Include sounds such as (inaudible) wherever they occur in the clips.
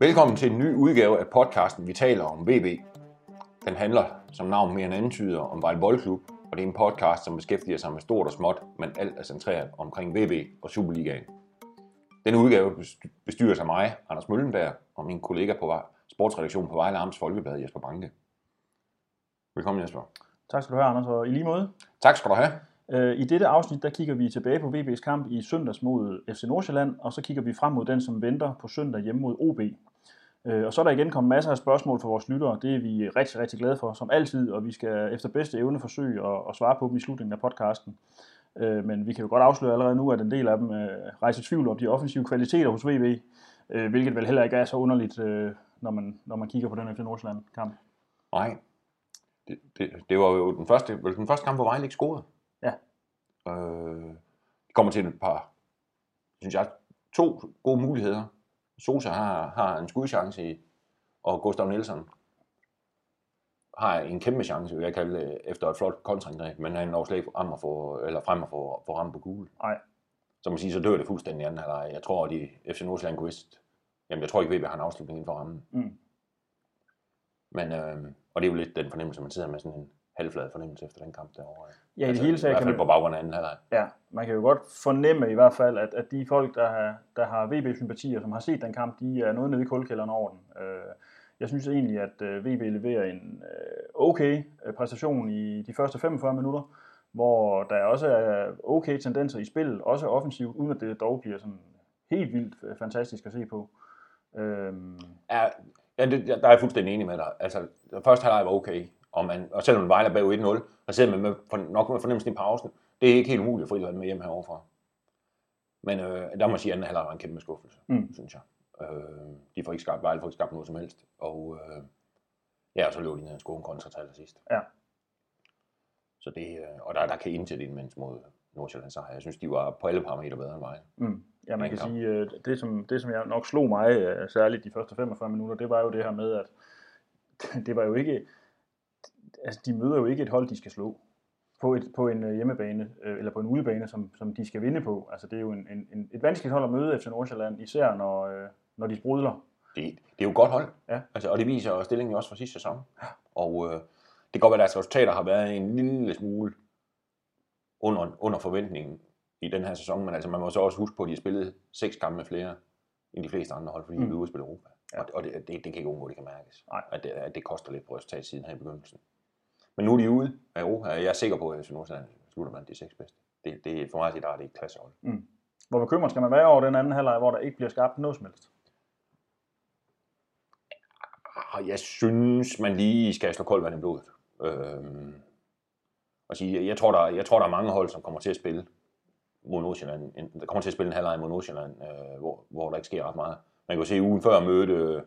Velkommen til en ny udgave af podcasten Vi taler om VB. Den handler, som navn mere end antyder, om Vejle Boldklub, og det er en podcast, som beskæftiger sig med stort og småt, men alt er centreret omkring VB og Superligaen. Denne udgave bestyres af mig, Anders Møllenberg, og min kollega på sportsredaktionen på Vejle Amts Folkeblad, Jesper Banke. Velkommen Jesper. Tak skal du have, Anders, og i lige måde. Tak skal du have. Øh, I dette afsnit, der kigger vi tilbage på VB's kamp i søndags mod FC Nordsjælland, og så kigger vi frem mod den, som venter på søndag hjemme mod OB. Øh, og så er der igen kommet masser af spørgsmål fra vores lyttere. Det er vi rigtig, rigtig glade for, som altid, og vi skal efter bedste evne forsøge at, at svare på dem i slutningen af podcasten. Øh, men vi kan jo godt afsløre allerede nu, at en del af dem rejser tvivl om de offensive kvaliteter hos VB, hvilket vel heller ikke er så underligt, når man, når man kigger på den FC Nordsjælland-kamp. Nej, det, det, det var jo den første, den første kamp, hvor Vejle ikke scorede. Ja. Øh, kommer til et par, synes jeg, to gode muligheder. Sosa har, har en skudchance i, og Gustav Nielsen har en kæmpe chance, vil jeg kalde det, efter et flot kontraangreb, men han når slet ikke frem at få, eller frem at få, få ramt på gule. Nej. Så man siger, så dør det fuldstændig anden halvleg. Jeg tror, at de FC Nordsjælland kunne jamen jeg tror ikke, at har en afslutning inden for rammen. Mm. Men, øh, og det er jo lidt den fornemmelse, man sidder med sådan en halvflad fornemmelse efter den kamp derovre. Ja, i altså, det hele taget. I hvert fald på baggrund af anden halvleg. Ja, man kan jo godt fornemme i hvert fald, at, at de folk, der har, der har VB-sympatier, som har set den kamp, de er noget nede i kulkælderen over den. Øh, jeg synes egentlig, at øh, VB leverer en øh, okay præstation i de første 45 minutter, hvor der også er okay tendenser i spillet, også offensivt, uden at det dog bliver sådan helt vildt fantastisk at se på. Øhm. Ja, ja det, der er jeg fuldstændig enig med dig. Altså, første halvleg var okay, og, man, og selvom Vejle er bagud 1-0, så sidder man med, nok med fornemmelsen i pausen. Det er ikke helt umuligt at få med hjem heroverfra. Men øh, der må jeg sige, at anden halvleg var en kæmpe skuffelse, mm. synes jeg. Øh, de får ikke skabt, Vejle får ikke skabt noget som helst. Og øh, ja, og så løb de ned og score en kontratal sidst. Ja. Så det, øh, og der, der kan intet indvendes mod Nordsjælland sejr. Jeg synes, de var på alle parametre bedre end Vejle. Mm. Ja, man kan kamp. sige, øh, det som, det som jeg nok slog mig, øh, særligt de første 45 minutter, det var jo det her med, at (laughs) det var jo ikke, altså de møder jo ikke et hold, de skal slå på, et, på en øh, hjemmebane, øh, eller på en udebane, som, som de skal vinde på. Altså det er jo en, en, et vanskeligt hold at møde FC Nordsjælland, især når, øh, når de sprudler. Det, det er jo et godt hold, ja. altså, og det viser stillingen også fra sidste sæson. Og øh, det kan godt være, at deres resultater har været en lille smule under, under forventningen i den her sæson, men altså man må så også huske på, at de har spillet seks kampe flere end de fleste andre hold, fordi mm. de er ude at spille Europa. Ja. Og, og det, det, det kan ikke undgå, det kan mærkes. Nej. At, det, at det koster lidt på resultatsiden her i begyndelsen. Men nu er de ude af Europa, og jeg er sikker på, at FC Nordsjælland slutter blandt de seks bedste. Det, det, for mig at sige, der er det et klassehold. Mm. Hvor bekymret skal man være over den anden halvleg, hvor der ikke bliver skabt noget som helst? Ah, jeg synes, man lige skal slå koldt vand i blodet. Øhm, og sige, jeg, tror, der, jeg tror, der er mange hold, som kommer til at spille mod Nordsjælland. Der kommer til at spille en halvleg mod Nordsjælland, øh, hvor, hvor der ikke sker ret meget. Man kan jo se, ugen før mødte,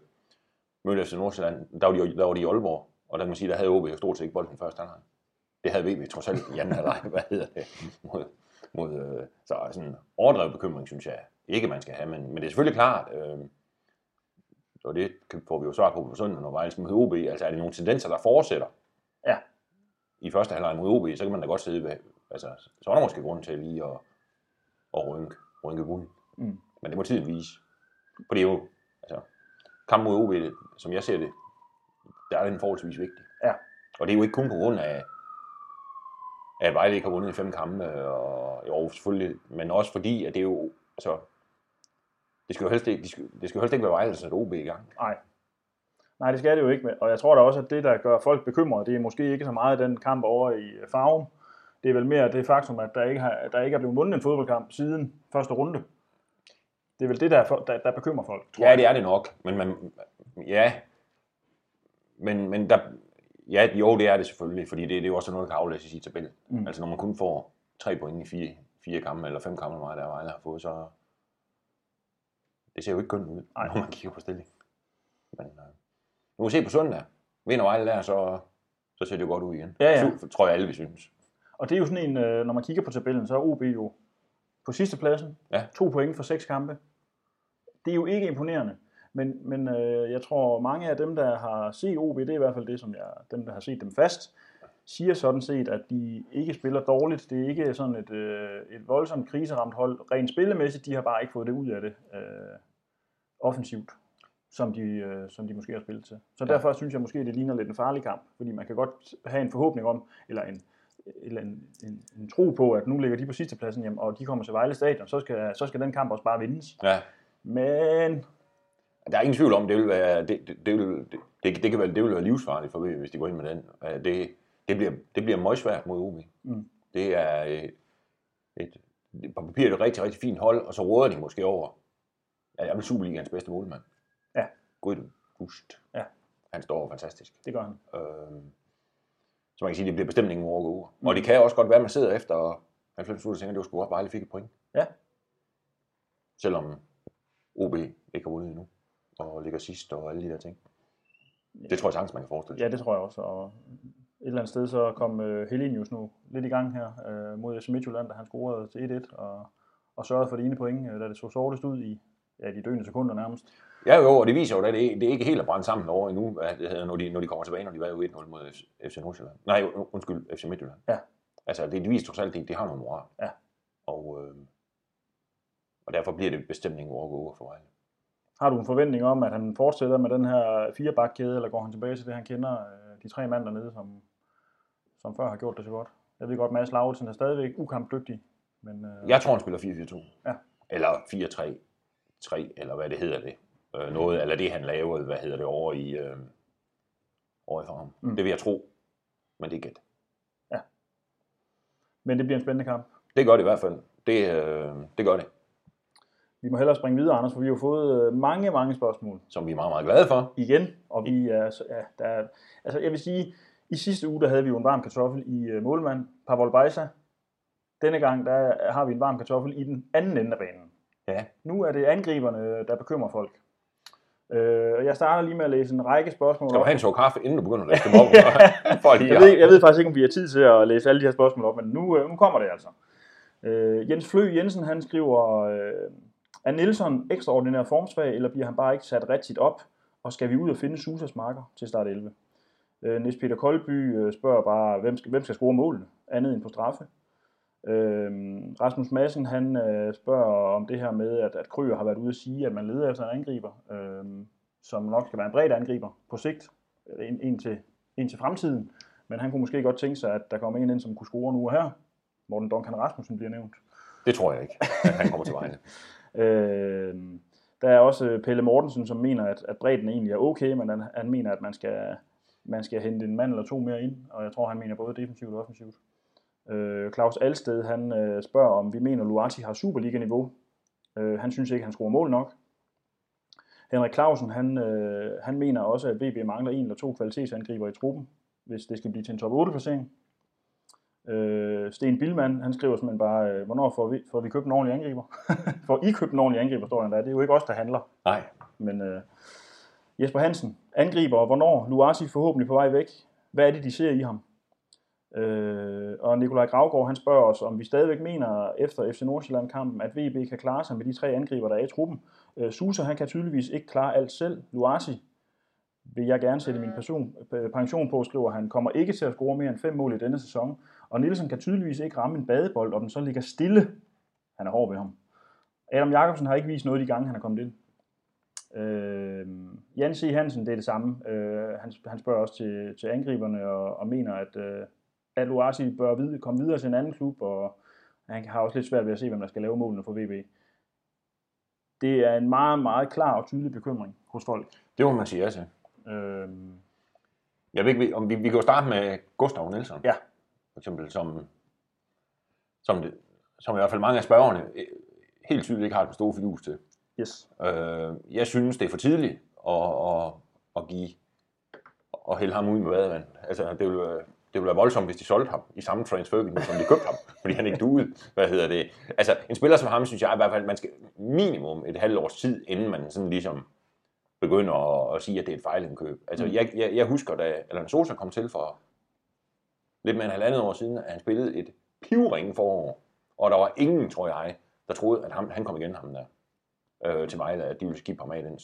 mødte FC Nordsjælland, der var, de, der var de i Aalborg, og der kan man sige, der havde OB jo stort set ikke bolden første halvleg. Det havde VB trods alt i anden halvleg, (laughs) hvad hedder det, mod, mod øh, så sådan en overdrevet bekymring, synes jeg ikke, man skal have, men, men det er selvfølgelig klart, øh, og det får vi jo svar på på søndag, når Vejle mod OB, altså er det nogle tendenser, der fortsætter? Ja. I første halvleg mod OB, så kan man da godt sidde ved, altså, så er der måske grund til lige at, at rynke, rynke bunden. Mm. Men det må tiden vise. For det er jo, altså, kamp mod OB, som jeg ser det, der er den forholdsvis vigtig. Ja. Og det er jo ikke kun på grund af, at Vejle ikke har vundet i fem kampe, og jo, selvfølgelig, men også fordi, at det er jo, altså, det skal jo helst ikke, det skal, det skal jo helst ikke være Vejle, der sætter OB i gang. Nej. Nej, det skal det jo ikke. Og jeg tror da også, at det, der gør folk bekymrede, det er måske ikke så meget den kamp over i Farum. Det er vel mere det faktum, at der ikke, har, der ikke er blevet vundet en fodboldkamp siden første runde. Det er vel det, der, der, der bekymrer folk, tror Ja, jeg. det er det nok. Men man, ja, men, men der, ja, jo, det er det selvfølgelig, fordi det, det er jo også noget, der kan aflæses i tabellen. Mm. Altså når man kun får tre point i fire, fire kampe, eller fem kampe, meget der Vejle har fået, så det ser jo ikke kun ud, Ej. når man kigger på stilling. Men uh, nu må vi se på søndag. Vinder Vejle der, så, så ser det jo godt ud igen. Ja, ja. Så, tror jeg alle, vi synes. Og det er jo sådan en, øh, når man kigger på tabellen, så er OB jo på sidste pladsen. Ja. To point for seks kampe. Det er jo ikke imponerende. Men, men øh, jeg tror, mange af dem, der har set OB, det er i hvert fald det, som jeg, dem, der har set dem fast, siger sådan set, at de ikke spiller dårligt. Det er ikke sådan et, øh, et voldsomt kriseramt hold. Rent spillemæssigt, de har bare ikke fået det ud af det øh, offensivt. som de, øh, som de måske har spillet til. Så ja. derfor synes jeg måske, det ligner lidt en farlig kamp, fordi man kan godt have en forhåbning om, eller en, eller en, en, en tro på, at nu ligger de på sidste pladsen hjem, og de kommer til Vejle Stadion, så skal, så skal den kamp også bare vindes. Ja. Men Der er ingen tvivl om, det vil være, det, det, det, vil, det, det, det, kan være, det vil være livsfarligt for VB, hvis de går ind med den. Øh, Det, det, bliver, det bliver møgsvært mod OB. Mm. Det er øh, et, et, på papiret et rigtig, rigtig fint hold, og så råder de måske over, at jeg vil Superligans bedste målmand. Ja. Gud, gust. Ja. Han står fantastisk. det gør han. Øh, så man kan sige, det bliver bestemt ingen overgå. Mm. Og det kan også godt være, at man sidder efter 90 minutter og tænker, at det var sgu bare lige fik et point. Ja. Selvom OB ikke har vundet endnu, og ligger sidst og alle de der ting. Det tror jeg sagtens, man kan forestille sig. Ja, det tror jeg også. Og et eller andet sted så kom øh, Helenius nu lidt i gang her øh, mod FC Midtjylland, da han scorede til 1-1 og, og sørgede for det ene point, øh, da det så sortest ud i ja, de døende sekunder nærmest. Ja, jo, og det viser jo, at det, det er ikke helt er brændt sammen over endnu, hvad det hedder, når, de, når de kommer tilbage, når de var jo 1-0 mod FC Nordsjælland. Nej, undskyld, FC Midtjylland. Ja. Altså, det, det viser trods alt, at de, de har noget moral. Ja. Og, øh, og derfor bliver det bestemt ingen overgå for Vejle. Har du en forventning om, at han fortsætter med den her fire bakkæde, eller går han tilbage til det, han kender, øh, de tre mand dernede, som, som før har gjort det så godt? Jeg ved godt, Mads Lauritsen er stadigvæk ukampdygtig, men øh, Jeg tror, han spiller 4-4-2. Ja. Eller 4-3-3, eller hvad det hedder det. Øh, noget, eller det han lavede, hvad hedder det, over i, øh, over i farm. Mm. Mm. Det vil jeg tro, men det er gæt. men det bliver en spændende kamp. Det gør det i hvert fald. Det, øh, det gør det, Vi må hellere springe videre, Anders, for vi har fået øh, mange, mange spørgsmål som vi er meget, meget glade for. igen, og vi er, så- ja, der er, altså jeg vil sige, i sidste uge, der havde vi jo en varm kartoffel i øh, målmand, Pavol Bajsa. Denne gang, der har vi en varm kartoffel i den anden ende af banen. Ja. Nu er det angriberne, der bekymrer folk. Øh, og jeg starter lige med at læse en række spørgsmål Skal du have en tår kaffe, inden du begynder at læse dem op? (laughs) for (laughs) lige Jeg ved, jeg ved faktisk ikke, om vi har tid til at læse alle de her spørgsmål op, men nu, øh, nu kommer det altså. Øh, Jens Flø Jensen, han skriver, øh, er Nielsen ekstraordinær formsvag, eller bliver han bare ikke sat rigtigt op, og skal vi ud og finde Susas marker til start 11? Øh, Niels Peter Koldby øh, spørger bare, hvem skal, hvem skal score målene, andet end på straffe? Øh, Rasmus Madsen, han øh, spørger om det her med, at, at Krøger har været ude at sige, at man leder efter en angriber, øh, som nok skal være en bred angriber på sigt, eller en, en, til, en til fremtiden. Men han kunne måske godt tænke sig, at der kommer en ind, som kunne score nu og her. Morten Duncan Rasmussen bliver nævnt. Det tror jeg ikke, at han kommer til vejen. (laughs) Øh, der er også Pelle Mortensen, som mener, at, at bredden egentlig er okay, men han, han mener, at man skal, man skal hente en mand eller to mere ind, og jeg tror, han mener både defensivt og offensivt. Øh, Claus Alsted, han øh, spørger, om vi mener, Luati har Superliga-niveau. Øh, han synes ikke, han scorer mål nok. Henrik Clausen, han, øh, han mener også, at VB mangler en eller to kvalitetsangriber i truppen, hvis det skal blive til en top 8-placering. Øh, Sten Billmann, han skriver simpelthen bare, øh, hvornår får vi, får vi købt en ordentlig angriber? (laughs) får I købt en ordentlig angriber, står der. Det er jo ikke os, der handler. Nej, Men øh, Jesper Hansen, angriber, og hvornår? Luasi forhåbentlig på vej væk. Hvad er det, de ser i ham? Øh, og Nikolaj Gravgaard, han spørger os, om vi stadigvæk mener efter FC Nordsjælland-kampen, at VB kan klare sig med de tre angriber, der er i truppen. Øh, Susa, han kan tydeligvis ikke klare alt selv. Luasi vil jeg gerne sætte min person, pension på, skriver han, kommer ikke til at score mere end fem mål i denne sæson. Og Nielsen kan tydeligvis ikke ramme en badebold, og den så ligger stille. Han er hård ved ham. Adam Jakobsen har ikke vist noget de gange, han er kommet ind. Øh, Jan C. Hansen, det er det samme. Øh, han, han spørger også til, til angriberne og, og mener, at, øh, at Luasi bør vide, komme videre til en anden klub, og han har også lidt svært ved at se, hvem der skal lave målene for VB. Det er en meget, meget klar og tydelig bekymring hos folk. det må man sige ja til. Øh, Jeg ved ikke, om vi, vi kan jo starte med Gustav Nielsen. Ja. For eksempel, som, som, det, som i hvert fald mange af spørgerne øh, helt tydeligt ikke har den store fidus til. yes. Øh, jeg synes, det er for tidligt at, at, at give og hælde ham ud med badevand. Altså, det ville, det ville være voldsomt, hvis de solgte ham i samme transfervindue, som de købte ham, (laughs) fordi han ikke duede. Hvad hedder det? Altså, en spiller som ham, synes jeg i hvert fald, man skal minimum et halvt års tid, inden man sådan ligesom begynder at, at sige, at det er et fejlindkøb. Altså, Mm. jeg, jeg, jeg husker, da Alan Sosa kom til for lidt mere end halvandet år siden, at han spillede et pivringe forår, og der var ingen, tror jeg, der troede, at ham, han kom igen, ham der, øh, til Vejle, at de ville skifte ham af den,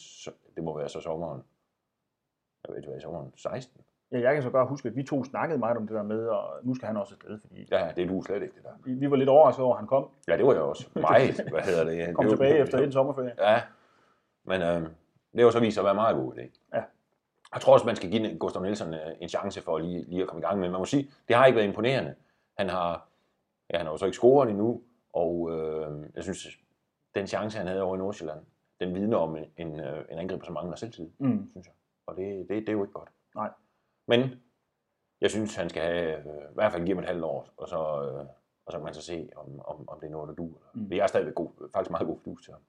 det må være så sommeren, jeg ved ikke hvad, sommeren 16. Ja, jeg kan så godt huske, at vi to snakkede meget om det der med, og nu skal han også afsted, fordi Ja, det er du slet ikke, det der. vi, vi var lidt overrasket over, at han kom, Ja, det var jeg også. Meget, hvad hedder det? kom det var- tilbage efter en sommerferie. Ja, men øh, Det jo så vist at være meget god idé. Ja. Jeg tror også, man skal give Gustav Nielsen øh, en chance for lige, lige at komme i gang. Men man må sige, det har ikke været imponerende. Han har, ja, han har jo så ikke scoret endnu, og øh, jeg synes, den chance, han havde over i Nordsjælland, den vidner om en, en, øh, en angriber, som mangler selvtid, Mm. synes jeg. Og det, det, det er jo ikke godt. Nej. Men jeg synes, han skal have, øh, i hvert fald give ham et halvt år, og så, øh, og så kan man så se, om, om, om det er noget, der duer. Mm. Det er stadigvæk god, faktisk meget god fidus til ham.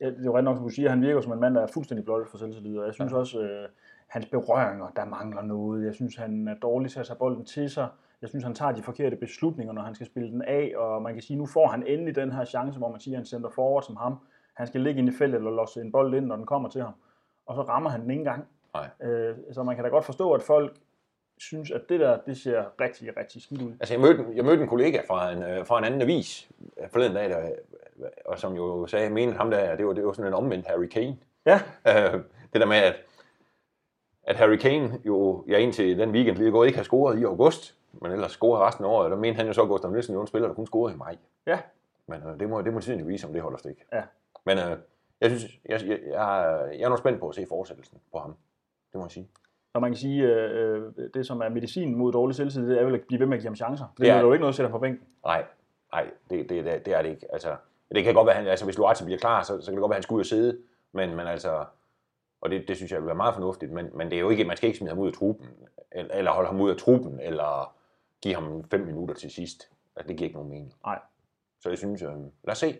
Ja, det er jo ret nok, som du siger, han virker som en mand, der er fuldstændig blottet for selvtillid, og jeg synes Ja. også, øh, hans berøringer, der mangler noget. Jeg synes, han er dårlig til at tage bolden til sig. Jeg synes, han tager de forkerte beslutninger, når han skal spille den af, og man kan sige, nu får han endelig den her chance, hvor man siger, at han sender forward som ham. Han skal ligge ind i feltet eller losse en bold ind, når den kommer til ham. Og så rammer han den ikke engang. Nej. Øh, så man kan da godt forstå, at folk synes, at det der, det ser rigtig, rigtig skidt ud. Altså, jeg mødte, jeg mødte en kollega fra en, øh, fra en anden avis øh, forleden dag, der, og som jo sagde, mente ham der, det var, det var sådan en omvendt Harry Kane. Ja, Øh, det der med, at, at Harry Kane jo, ja, indtil den weekend lige gået, ikke har scoret i august, men ellers scorer resten af året, der mente han jo så, at Gustav Nielsen jo en spiller, der kun scorede i maj. ja, Men øh, det, må, det må tiden jo vise, om det holder stik. Ja. Men øh, jeg synes, jeg, jeg, jeg, jeg er nu spændt på at se fortsættelsen på ham. Det må jeg sige. og man kan sige, øh, øh, det som er medicin mod dårlig selvtillid, det er vel at blive ved med at give ham chancer. Det Ja. er jo ikke noget at sætte ham på bænken. Nej, nej, det, det, det, det er det ikke. Altså, det kan godt være, han, altså hvis Luati bliver klar, så, så kan det godt være, at han skal ud og sidde. Men, men altså, og det, det synes jeg vil være meget fornuftigt, men, men det er jo ikke, man skal ikke smide ham ud af truppen, eller, eller holde ham ud af truppen, eller give ham fem minutter til sidst. Altså, det giver ikke nogen mening. Nej. Så jeg synes, øh, lad os se.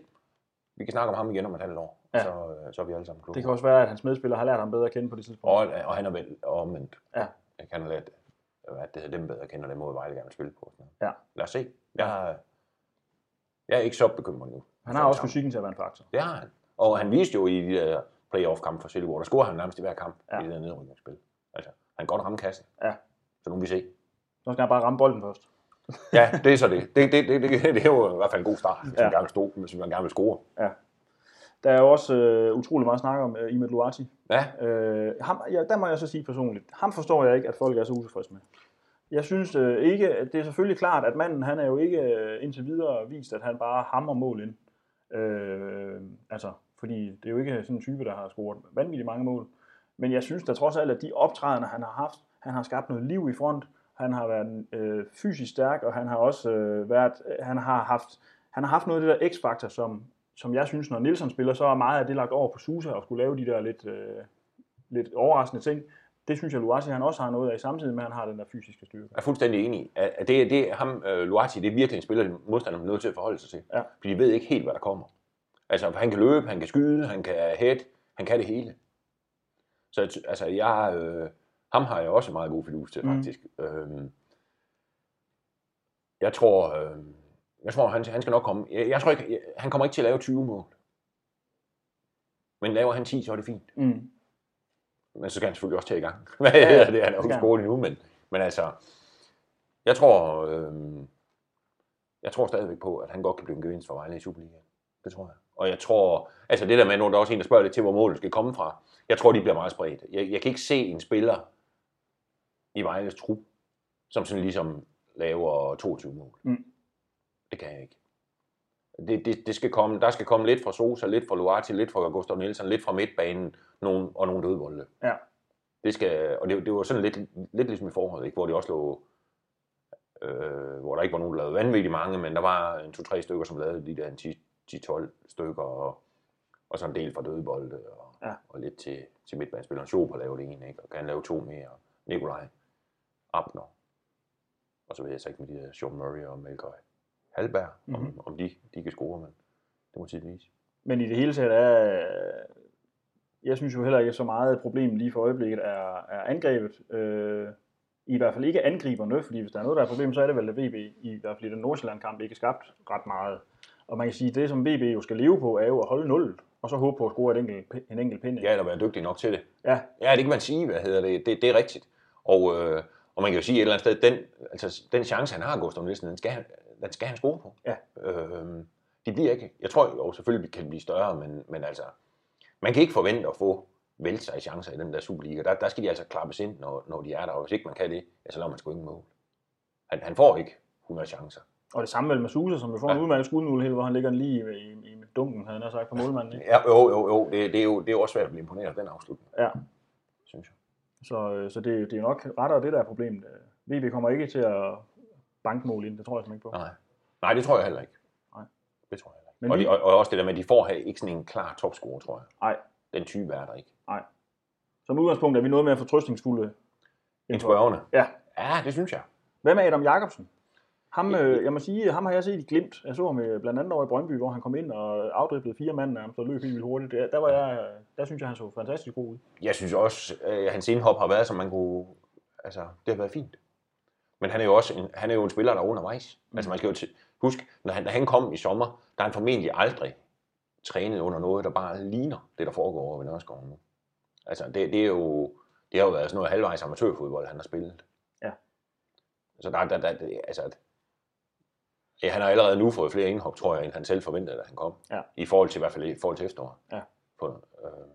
Vi kan snakke om ham igen om et halvt år, Ja. så, øh, så er vi alle sammen kloge. Det kan også være, at hans medspillere har lært ham bedre at kende på det tidspunkt. Og, og han er vel omvendt. Ja. Jeg kan lært, at det hedder dem bedre kender, den måde Vejle gerne vil spille på. Sådan Ja. Lad os se. Jeg, jeg er ikke så bekymret nu. Han har også fysikken til at være en faktor. Det har han. Og han viste jo i de der playoff-kamp for Silkeborg, der scorede han nærmest i hver kamp Ja. ja. i det der nedrykningsspil. Altså, han kan godt ramme kassen. Ja. Så nu vil vi se. Så skal han bare ramme bolden først. (laughs) Ja, det er så det. Det, det, det, det, det er jo i hvert fald en god start, hvis, Ja. man, gerne vil stå, hvis man gerne vil score. Der er jo også øh, utrolig meget snak om øh, Imad Luati. Ja, Øh, ham, ja, der må jeg så sige personligt, ham forstår jeg ikke, at folk er så utilfredse med. Jeg synes øh, ikke, at det er selvfølgelig klart, at manden, han er jo ikke øh, indtil videre vist, at han bare hammer mål ind. Øh, altså, fordi det er jo ikke sådan en type, der har scoret vanvittigt mange mål. Men jeg synes da trods alt, at de optrædener, han har haft, han har skabt noget liv i front, han har været øh, fysisk stærk, og han har også øh, været, han har haft, han har haft noget af det der x-faktor, som, som jeg synes, når Nielsen spiller, så er meget af det lagt over på Susa og skulle lave de der lidt, øh, lidt overraskende ting. Det synes jeg, Luasi han også har noget af, samtidig med, at han har den der fysiske styrke. jeg er fuldstændig enig. i, At det, det ham, uh, Luati, det er virkelig en spiller, modstanderen er nødt til at forholde sig til. Ja. Fordi de ved ikke helt, hvad der kommer. Altså, han kan løbe, han kan skyde, han kan head, han kan det hele. Så altså, jeg, øh, ham har jeg også meget god fidus til, Mm. faktisk. Mm. Øhm, jeg tror, øh, jeg tror han, han skal nok komme. Jeg, jeg tror ikke, jeg, han kommer ikke til at lave 20 mål. Men laver han 10, så er det fint. Mm. Men så skal han selvfølgelig også til i gang. Hvad (laughs) Ja, hedder det? Han er jo ikke endnu, men, men altså, jeg tror, øh, jeg tror stadigvæk på, at han godt kan blive en gevinst for Vejle i Superligaen. Det tror jeg. Og jeg tror, altså det der med, der er også en, der spørger lidt til, hvor målet skal komme fra, jeg tror, de bliver meget spredt. Jeg, jeg kan ikke se en spiller i Vejles trup, som sådan ligesom laver 22 mål. Mm. Det kan jeg ikke. Det, det, det skal komme, der skal komme lidt fra Sosa, lidt fra Luati, lidt fra Gustav Nielsen, lidt fra midtbanen, nogen, og nogle dødbolde. Ja. Det skal, og det, det var sådan lidt, lidt ligesom i forholdet, ikke? hvor de også lå, øh, hvor der ikke var nogen, der lavede vanvittigt mange, men der var en to-tre stykker, som lavede de der en 10 10-12 stykker, og, og så en del fra dødbolde, og, Ja. og lidt til, til midtbanespilleren. Schober lavede en, ikke? og kan lave to mere. Nikolaj, Abner, og så ved jeg så ikke med de der Sean Murray og Melkøj Halberg, mm-hmm. Mhm. om, om de, de kan score, men det må tiden vise. Men i det hele taget er, jeg synes jo heller ikke så meget et problem lige for øjeblikket er, er angrebet. Øh, I hvert fald ikke angriberne, fordi hvis der er noget, der er et problem, så er det vel, at VB i hvert fald i den Nordsjælland-kamp ikke er skabt ret meget. Og man kan sige, at det som VB jo skal leve på, er jo at holde 0, og så håbe på at score et enkelt, en enkelt pinde. Ja, eller være dygtig nok til det. ja, Ja, det kan man sige, hvad hedder det. Det, det er rigtigt. Og, øh, og man kan jo sige et eller andet sted, den, altså, den chance, han har, Gustav Nielsen, den skal, han- den skal han score på. Ja. Øh, de bliver ikke, jeg tror jo selvfølgelig kan blive større, men, men altså, man kan ikke forvente at få vælte sig i chancer i den der Superliga. Der, der skal de altså klappes ind, når, når de er der, og hvis ikke man kan det, ja, så laver man sgu ingen mål. Han, han får ikke 100 chancer. Og det samme med Susa, som jo får ja. en udmærket skudmulighed, hvor han ligger lige i, i, i dunken, havde han sagt, på målmanden. Ikke? Ja, jo, jo, jo. Det, det, er jo, det er jo også svært at blive imponeret af den afslutning, Ja, synes jeg. så, øh, så det, det er nok rettere det, der er problemet. VB kommer ikke til at banke mål ind, det tror jeg simpelthen ikke på. Nej. Nej, det tror jeg heller ikke. Nej. Det tror jeg heller ikke. Men og, de, og, og, også det der med, at de får ikke sådan en klar topscorer, tror jeg. Nej, Den type er der ikke. som udgangspunkt er vi noget mere fortrøstningsfulde. En spørgende. Ja. Ja, det synes jeg. Hvad med Adam Jacobsen? Ham, øh, jeg må sige, ham har jeg set i glimt. Jeg så ham øh, blandt andet over i Brøndby, hvor han kom ind og afdriblede fire mand nærmest og løb helt hurtigt. Der, der, var jeg, der synes jeg, han så fantastisk god ud. Jeg synes også, at hans indhop har været, som man kunne... Altså, det har været fint. Men han er jo også en, han er jo en spiller, der er undervejs. Mm. Altså, man skal jo til, huske, når han, da han kom i sommer, der har han formentlig aldrig trænet under noget, der bare ligner det, der foregår over ved Nørreskoven nu. Altså, det, det er jo... Det har jo været sådan noget halvvejs amatørfodbold, han har spillet. Ja. Så der, der, der, altså, ja, han har allerede nu fået flere indhop, tror jeg, end han selv forventede, da han kom. Ja. I forhold til, i hvert fald i forhold til efteråret. Ja. På, øh,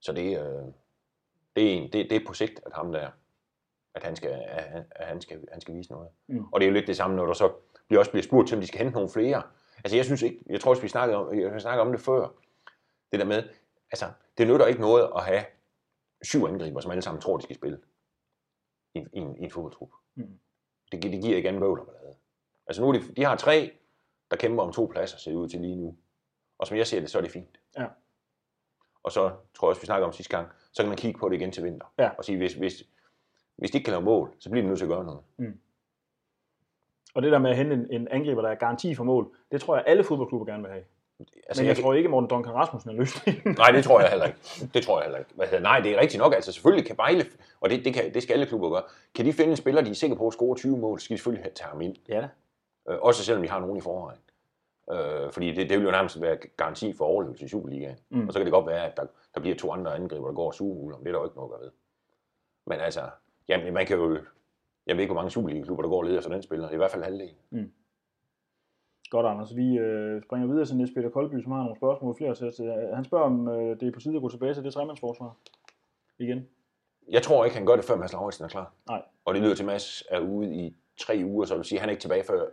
så det, øh, det, er en, det, det er på sigt, at ham der, at han skal, at, at han skal, han skal vise noget. Mm. Og det er jo lidt det samme, når der så bliver også bliver spurgt til, om de skal hente nogle flere. Altså jeg synes ikke, jeg tror også, vi snakkede om, jeg snakkede om det før, det der med, altså det nytter ikke noget at have syv angriber, som alle sammen tror, de skal spille i, i, en, i en fodboldtrup. Mm. Det, det giver ikke anden bøvl og ballade. Altså nu er de, de har tre, der kæmper om to pladser, ser det ud til lige nu. Og som jeg ser det, så er det fint. Ja. Og så tror jeg også, vi snakker om sidste gang, så kan man kigge på det igen til vinter. Ja. Og sige, hvis, hvis, hvis de ikke kan lave mål, så bliver de nødt til at gøre noget. Og det der med at hente en, en angriber, der er garanti for mål, det tror jeg, alle fodboldklubber gerne vil have. Altså, Men jeg, kan- tror ikke, Morten Duncan Rasmussen er løsningen. Nej, det tror jeg heller ikke. Det tror jeg heller ikke. Hvad hedder, nej, det er rigtigt nok. Altså selvfølgelig kan Vejle, og det, det, kan, det skal alle klubber gøre, kan de finde en spiller, de er sikre på at score 20 mål, så skal de selvfølgelig have- tage ham ind. ja. Øh, også selvom de har nogen i forvejen. Øh, fordi det, det vil jo nærmest være garanti for overlevelse i Superligaen. Mm. Mm. Og så kan det godt være, at der, der bliver to andre angriber, der går sugehuler, men det er der jo ikke noget at gøre ved. Men altså, jamen, man kan jo... Jeg ved ikke, hvor mange Superliga-klubber, der går og leder efter den spiller. Det er i hvert fald halvdelen. Godt, Anders. Vi øh, springer videre til Niels Peter Koldby, som har nogle spørgsmål flere til. til. Han spørger, om øh, det er på tide at gå tilbage til det tremandsforsvar. Igen. Jeg tror ikke, han gør det, før Mads Lauritsen er klar. Nej. Og det lyder til, at Mads er ude i tre uger, så vil sige, at han er ikke tilbage før,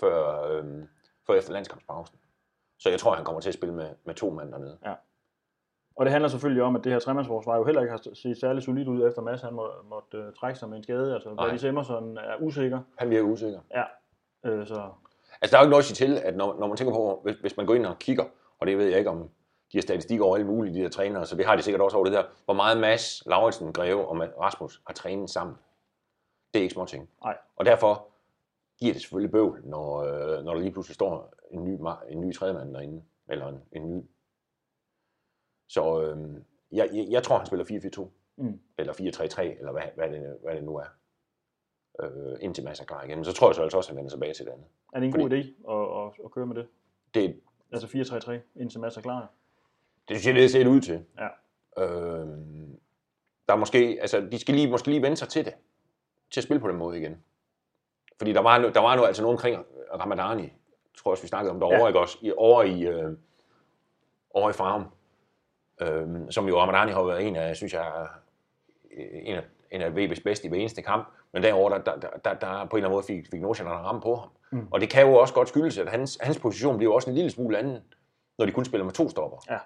før, øhm, før efter landskampspausen. Så jeg tror, han kommer til at spille med, med to mand dernede. Og det handler selvfølgelig om, at det her tremandsforsvar jo heller ikke har set særlig solidt ud, efter Mads han må, måtte øh, trække sig med en skade. Altså. Brady Emerson er usikker. Han virker usikker. Ja. Øh, så Altså, der er jo ikke noget at sige til, at når, når man tænker på, hvis, hvis man går ind og kigger, og det ved jeg ikke om de har statistikker over alle mulige, de her trænere, så det har de sikkert også over det der, hvor meget Mads, Lauritsen, Greve og Rasmus har trænet sammen. Det er ikke små ting. Nej. Og derfor giver det selvfølgelig bøvl, når, øh, når der lige pludselig står en ny, en ny tredjemand derinde, eller en, en ny. Så øh, jeg, jeg, jeg tror, han spiller 4-4-2, mm. eller 4-3-3, eller hvad, hvad, det, hvad det nu er, øh, indtil Mads er klar igen. Men så tror jeg så altså også, at han vender tilbage til det andet. er det en god idé at, at, at køre med det? Det, Altså 4-3-3, indtil Mads er klar. Det synes jeg, det ser ud til. Ja. Øhm, der er måske, altså, de skal lige, måske lige vende sig til det. Til at spille på den måde igen. Fordi der var, der var nu altså nogen omkring Ramadani, tror jeg også, vi snakkede om derovre, Ja. ikke også? I, over i, øh, over i Farm. Øhm, som jo Ramadani har været en af, synes jeg, øh, en af, en af VB's bedste i hver eneste kamp. Men derovre, der, der, der, der, der på en eller anden måde fik, fik Nordsjælland ramme på ham. Mm. Og det kan jo også godt skyldes, at hans, hans position bliver også en lille smule anden, når de kun spiller med to stopper. Ja.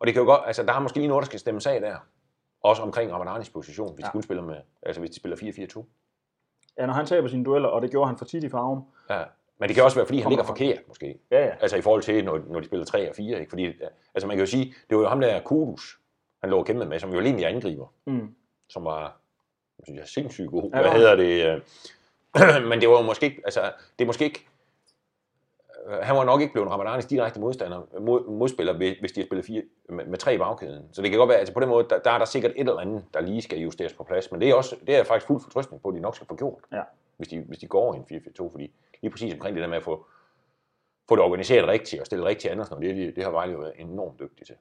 Og det kan jo godt, altså der er måske lige noget, der skal stemmes af der. Også omkring Ramadanis position, hvis Ja. de kun spiller med, altså hvis de spiller 4-4-2. Ja, når han taber sine dueller, og det gjorde han for tit i farven. Ja. Men det kan også være, fordi han ligger forkert, måske. Ja, ja. Altså i forhold til, når, når de spiller 3 og 4, ikke? Fordi, altså man kan jo sige, det var jo ham der Kudus, han lå og kæmpede med, som jo egentlig angriber, Mm. som var, synes jeg, sindssygt god. Hvad hedder det? øh, (clears throat) Men det var jo måske ikke, altså, det er måske ikke, han var nok ikke blevet Ramadanis direkte modstander, mod, modspiller, hvis de har spillet fire, med, med tre i bagkæden. Så det kan godt være, altså på den måde, der, der er der sikkert et eller andet, der lige skal justeres på plads. Men det er, også, det er jeg faktisk fuld fortrøstning på, at de nok skal få gjort, Ja. hvis, de, hvis de går over i en 4-4-2. Fordi lige præcis omkring det der med at få, få det organiseret rigtigt og stille rigtigt andet, og det, det har Vejle jo været enormt dygtig til.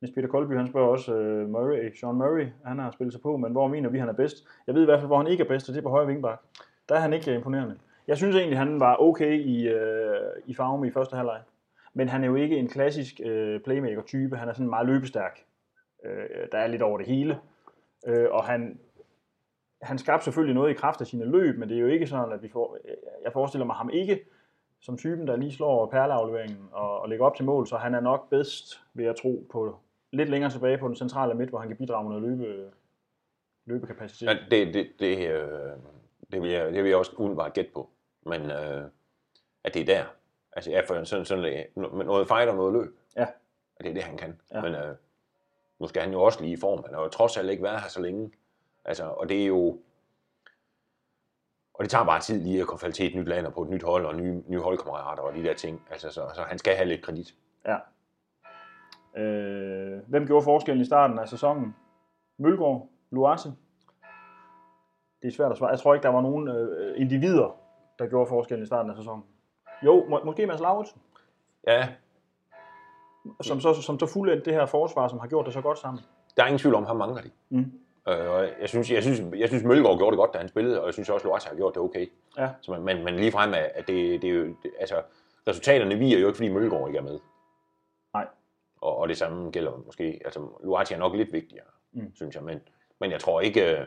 Niels Peter Koldby, han spørger også uh, Murray, Sean Murray, han har spillet sig på, men hvor mener vi, han er bedst? Jeg ved i hvert fald, hvor han ikke er bedst, og det er på højre vingbak. Der er han ikke imponerende. Jeg synes egentlig, han var okay i, øh, i farven i første halvleg. Men han er jo ikke en klassisk øh, playmaker-type. Han er sådan meget løbestærk. Øh, der er lidt over det hele. Øh, og han, han skabte selvfølgelig noget i kraft af sine løb, men det er jo ikke sådan, at vi får, øh, jeg forestiller mig ham ikke som typen, der lige slår perleafleveringen og, og lægger op til mål, så han er nok bedst, ved at tro, på lidt længere tilbage på den centrale midt, hvor han kan bidrage med noget løbe, løbekapacitet. Ja, det, det, det, øh, det, vil jeg, det vil jeg også umiddelbart gætte på. Men øh, at det er der. Altså, ja, for sådan, sådan noget fight og noget løb. Ja. At det er det, han kan. Ja. Men øh, nu skal han jo også lige i form. Han har jo trods alt ikke været her så længe. Altså, og det er jo... Og det tager bare tid lige at komme falde til et nyt land og på et nyt hold og nye, nye holdkammerater og de der ting. Altså, så, så han skal have lidt kredit. Ja. Øh, hvem gjorde forskellen i starten af sæsonen? Mølgaard? Luase? Det er svært at svare. Jeg tror ikke, der var nogen øh, individer, der gjorde forskellen i starten af sæsonen. Jo, må, måske Mads Lauritsen, Ja, som så, som så fuldendte det her forsvar, som har gjort det så godt sammen. der er ingen tvivl om, han mangler det. Mm. Øh, og jeg synes, jeg synes, jeg synes Mølgaard gjorde det godt, da han spillede, og jeg synes også, Loas har gjort det okay. Ja. Så, man- men, men lige frem af, at det, det er jo, det, altså, resultaterne viger jo ikke, fordi Mølgaard ikke er med. Nej. Og, og det samme gælder måske, altså Luati er nok lidt vigtigere, Mm. mm. synes jeg, men, men jeg tror ikke, øh,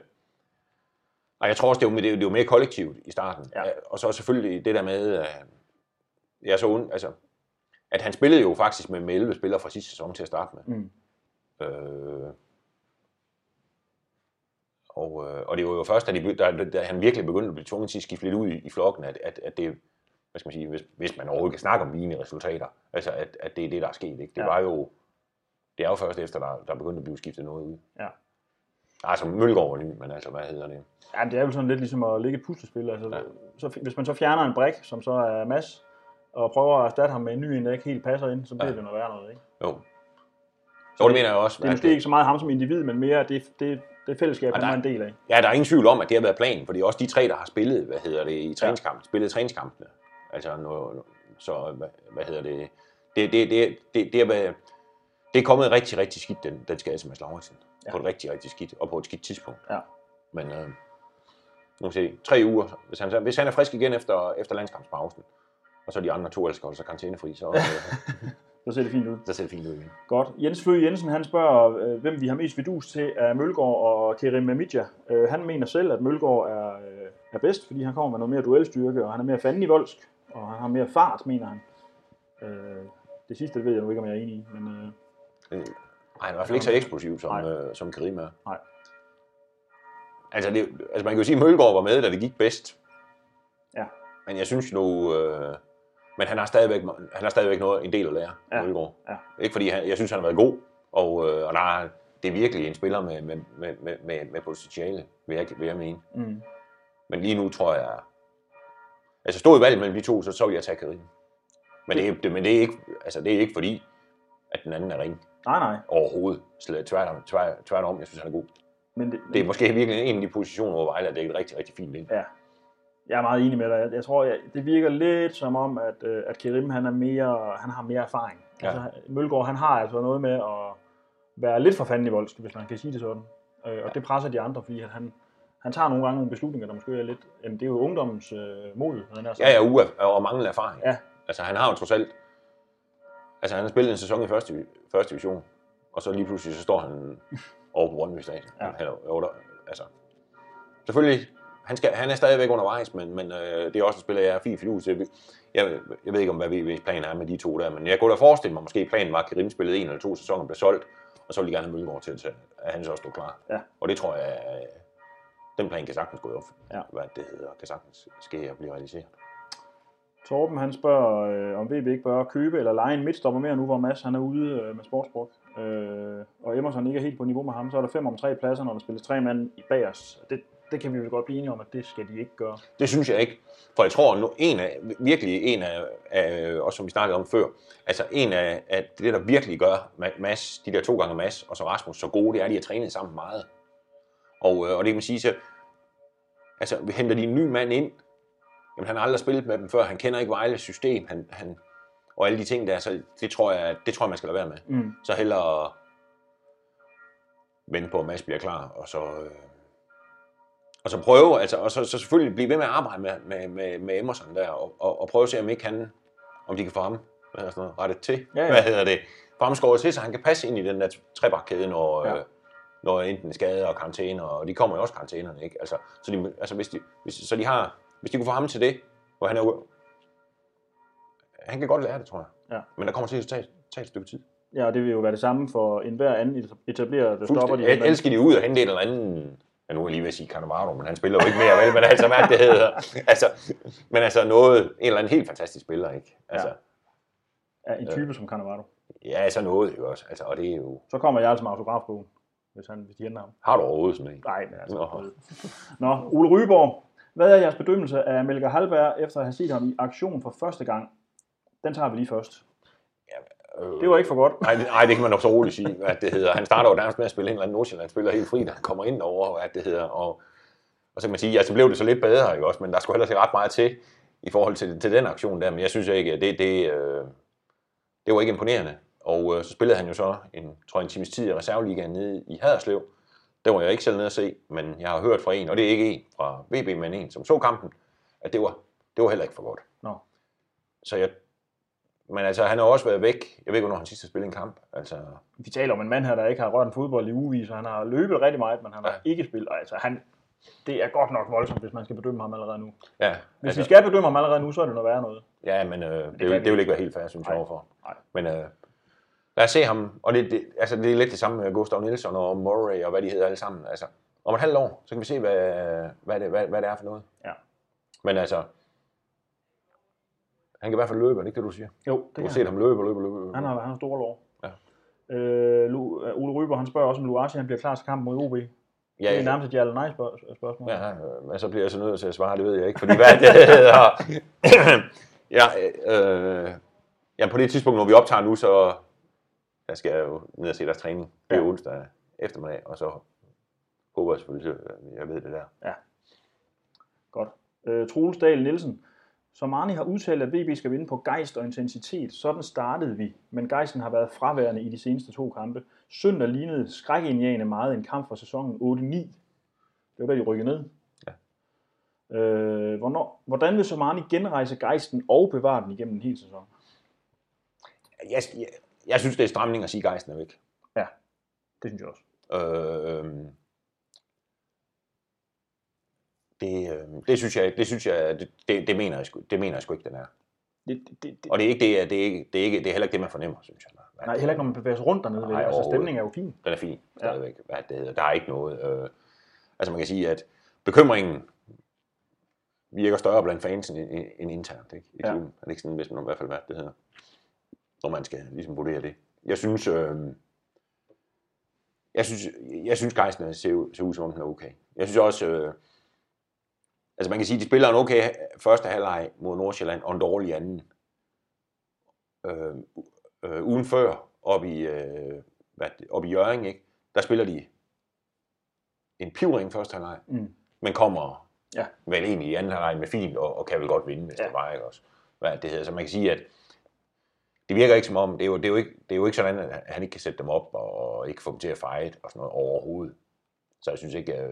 og jeg tror også, det jo, det jo mere kollektivt i starten. Ja. Og så selvfølgelig det der med, øh, jeg så und, altså, at han spillede jo faktisk med, med 11 spillere fra sidste sæson til at starte med. Mm. Øh, og, øh, og det var jo først, da, de, da, da han virkelig begyndte at blive tvunget til at skifte lidt ud i, i flokken, at, at, at det, hvad skal man sige, hvis, hvis man overhovedet kan snakke om lignende resultater, altså at, at det er det, der er sket. Ikke? Det Ja. var jo, det er jo først efter, der, der begyndte at blive skiftet noget ud. Ja. Altså Mølgaard ny, men altså, hvad hedder det? Ja, det er jo sådan lidt ligesom at lægge et puslespil. Altså, ja. Ja. så, hvis man så fjerner en brik, som så er Mads, og prøver at erstatte ham med en ny, en, der ikke helt passer ind, så bliver Ja. det noget værre noget. Ikke? Jo. Jo, det mener jeg også. Det er måske ikke så meget ham som individ, men mere det, det, det fællesskab, han er en del af. Ja, der er ingen tvivl om, at det har været planen, for det er også de tre, der har spillet, hvad hedder det, i træningskamp, spillet træningskampene. Altså, nu, så, hvad, hvad hedder det, det, det, det, det, det, er, været- det er kommet rigtig, rigtig skidt, den, den skade til Mads Lauritsen. Ja. På et rigtig, rigtig skidt, og på et skidt tidspunkt. Ja. Men, øh, nu vi se, tre uger, hvis han, hvis han er frisk igen efter, efter landskampspausen, og så de andre to skal holde sig karantænefri, så, øh, (laughs) Så ser det fint ud. så ser det fint ud igen. Godt. Jens Føge Jensen, han spørger, øh, hvem vi har mest vidus til af Mølgaard og Kerim Mamidja. Øh, han mener selv, at Mølgaard er, øh, er bedst, fordi han kommer med noget mere duelstyrke, og han er mere fanden i voldsk, og han har mere fart, mener han. Øh, det sidste det ved jeg nu ikke, om jeg er enig i, men Øh, Nej, han er i hvert fald ikke så eksplosiv, som, Nej. øh, som Karim er. Nej. Altså, det, altså, man kan jo sige, at Mølgaard var med, da det gik bedst. Ja. Men jeg synes nu... Øh, men han har stadigvæk, han har stadigvæk noget, en del at lære, Ja. Mølgaard. Ja. Ikke fordi, han, jeg synes, han har været god. Og, øh, og der er, det er virkelig en spiller med, med, med, med, med, med potentiale, vil jeg, vil jeg mene. mm, Men lige nu tror jeg... Altså, stod i valget mellem de to, så så ville jeg tage Karim. Men det, er- det, men det er ikke, altså, det er ikke fordi, at den anden er ring nej, nej. overhovedet. Slet, tværtom, tvær, tværtom, jeg synes, han er god. Men det, Det er måske virkelig en af de positioner, hvor Vejle er dækket rigtig, rigtig fint ind. Ja, jeg er meget enig med dig. Jeg, jeg tror, jeg, det virker lidt som om, at, øh, at Kerim han er mere, han har mere erfaring. Ja. Altså, Mølgaard han har altså noget med at være lidt for fanden i voldsk, hvis man kan sige det sådan. Øh, og det presser de andre, fordi han, han tager nogle gange nogle beslutninger, der måske er lidt... Jamen, det er jo ungdommens øh, mod. Den her Ja, ja, uaf- og manglende erfaring. Ja. Altså, han har jo trods alt... Altså, han har spillet en sæson i første, første division, og så lige pludselig, så står han over på Brøndby Stadion. Ja. Eller, altså, selvfølgelig, han, skal, han er stadigvæk undervejs, men, men øh, det er også en spiller, jeg er fint fidus til. Jeg, jeg ved ikke, om hvad VV's plan er med de to der, men jeg kunne da forestille mig, måske planen var, at Karim spillede en eller to sæsoner blev solgt, og så ville de gerne have Mølgaard til, til at han så stod klar. Ja. Og det tror jeg, øh, den plan kan sagtens gå op. Ja. Hvad det hedder, kan sagtens ske og blive realiseret. Torben han spørger, øh, om VB ikke bør købe eller lege en midtstopper mere nu, hvor Mads han er ude øh, med sportsbrug. Øh, og Emerson ikke er helt på niveau med ham, så er der fem om tre pladser, når der spilles tre mand i bag os. Det, det kan vi vel godt blive enige om, at det skal de ikke gøre. Det synes jeg ikke. For jeg tror, nu, en af, virkelig en af, af, også som vi snakkede om før, altså en af, af det, der virkelig gør Mads, de der to gange Mads og så Rasmus så gode, det er, at de har trænet sammen meget. Og, øh, og det kan man sige, så, altså vi henter de en ny mand ind, jamen han har aldrig spillet med dem før, han kender ikke Vejles system, han, han, og alle de ting der, så det tror jeg, det tror jeg, man skal lade være med. Mm. Så hellere vente på, at Mads bliver klar, og så, øh, og så prøve, altså, og så, så selvfølgelig blive ved med at arbejde med, med, med, med Emerson der, og, og, og prøve at se, om ikke han, om de kan få ham hvad sådan noget, rettet til, Ja, ja. hvad hedder det, få ham skåret til, så han kan passe ind i den der trebakkæde, når, Ja. øh, når enten skade og karantæner, og de kommer jo også karantænerne, ikke? Altså, så, de, altså hvis, de, hvis, så de har, hvis de kunne få ham til det, hvor han er jo, han kan godt lære det, tror jeg. Ja. Men der kommer til at tage, tage et stykke tid. Ja, og det vil jo være det samme for enhver anden etableret, der stopper de. Jeg elsker de ud og hente et eller andet, ja, nu er jeg lige ved at sige Cannavaro, men han spiller jo ikke mere, vel? Men altså, hvad det hedder? (laughs) Altså, men altså noget, en eller anden helt fantastisk spiller, ikke? Altså, Ja, en type som Cannavaro. ja, så noget, ikke også? Altså, og det er jo, Så kommer jeg altså med autografbogen, hvis, han, hvis de henter ham. har du overhovedet sådan en? Nej, men altså. Nå. Nå, Ole Ryborg. Hvad er jeres bedømmelse af Melker Halberg, efter at have set ham i aktion for første gang? Den tager vi lige først. Øh, Det var ikke for godt. Nej, det, nej, det kan man nok så roligt sige, hvad det hedder. Han starter jo nærmest med at spille en eller anden Nordsjælland-spiller helt fri, da han kommer ind over, hvad det hedder. Og, og så kan man sige, ja, så blev det så lidt bedre, ikke også? Men der skulle heller ikke ret meget til i forhold til, til den aktion der. Men jeg synes ikke, at det, det, øh, det var ikke imponerende. Og øh, så spillede han jo så en, tror jeg, en times tid i reserveligaen nede i Haderslev. Det var jeg ikke selv nede at se, men jeg har hørt fra en, og det er ikke en fra VB, men en, som så kampen, at det var, det var heller ikke for godt. Nå. Så jeg, men altså, han har også været væk. Jeg ved ikke, hvornår han sidst har spillet en kamp. Altså, Vi taler om en mand her, der ikke har rørt en fodbold i ugevis, og han har løbet rigtig meget, men han har Ja. ikke spillet. Altså, han, det er godt nok voldsomt, hvis man skal bedømme ham allerede nu. ja, Hvis altså, vi skal bedømme ham allerede nu, så er det noget værre noget. ja, men øh, det, det, vi det, vil ikke være helt fair, synes jeg, overfor. Nej. Men øh, lad os se ham. Og det, det, altså, det er lidt det samme med Gustav Nielsen og Murray og hvad de hedder alle sammen. Altså, om et halvt år, så kan vi se, hvad, hvad, det, hvad, hvad det er for noget. Ja. Men altså, han kan i hvert fald løbe, er det ikke det, du siger? Jo, Du det har kan set ham løbe, løbe, løbe. løbe. Han har, han har store lår. Ja. Øh, Lu, øh, Ole Ryber, han spørger også, om Luati han bliver klar til kampen mod OB. Det ja, er ja, nærmest et ja eller nej spørg- spørgsmål. ja, øh, men så bliver jeg så nødt til at svare, det ved jeg ikke. Fordi hvad det hedder... (laughs) ja, øh, ja, på det tidspunkt, når vi optager nu, så der skal jeg jo ned og se deres træning. Det er Ja. onsdag eftermiddag, og så håber jeg selvfølgelig, at jeg ved det der. Godt. Øh, Troels Dahl Nielsen. Som Arne har udtalt, at VB skal vinde på gejst og intensitet. Sådan startede vi, men gejsten har været fraværende i de seneste to kampe. Søndag lignede skrækindjagende meget en kamp fra sæsonen 8-9. Det var da de rykkede ned. Ja. Øh, hvornår, hvordan vil Somani genrejse gejsten og bevare den igennem en hel sæson? Jeg, jeg, jeg synes, det er stramning at sige, at gejsten er væk. Ja, det synes jeg også. Øh, det, øh, det synes jeg, det synes jeg, det, det, det mener jeg sgu, det mener jeg sgu ikke, den er. Det, det, det, Og det er ikke det, det er ikke, det er ikke, det er heller ikke det, man fornemmer, synes jeg. Hvad nej, heller ikke, når man bevæger sig rundt dernede. Nej, altså, stemningen er jo fin. Den er fin, stadigvæk. Hvad det hedder. Der er ikke noget. Øh, altså man kan sige, at bekymringen virker større blandt fansen end, internt ikke? i Ja. klubben. Er det ikke sådan, hvis man i hvert fald hvad det hedder, når man skal ligesom vurdere det. Jeg synes, øh, jeg synes, jeg synes Geisner ser, ser ud som om den er okay. Jeg synes også, øh, altså man kan sige, de spiller en okay første halvleg mod Nordsjælland og en dårlig anden. Øh, øh, ugen før, op i, øh, hvad, op i Jørgen, ikke? der spiller de en pivring første halvleg, Mm. men kommer Ja. vel egentlig i anden halvleg med fint, og, og kan vel godt vinde, hvis ja. det var, ikke også? Hvad det hedder. Så man kan sige, at det virker ikke som om, det er jo, det er jo, ikke, det er jo ikke sådan, at han ikke kan sætte dem op, og ikke få dem til at fight, og sådan noget overhovedet. Så jeg synes ikke, øh,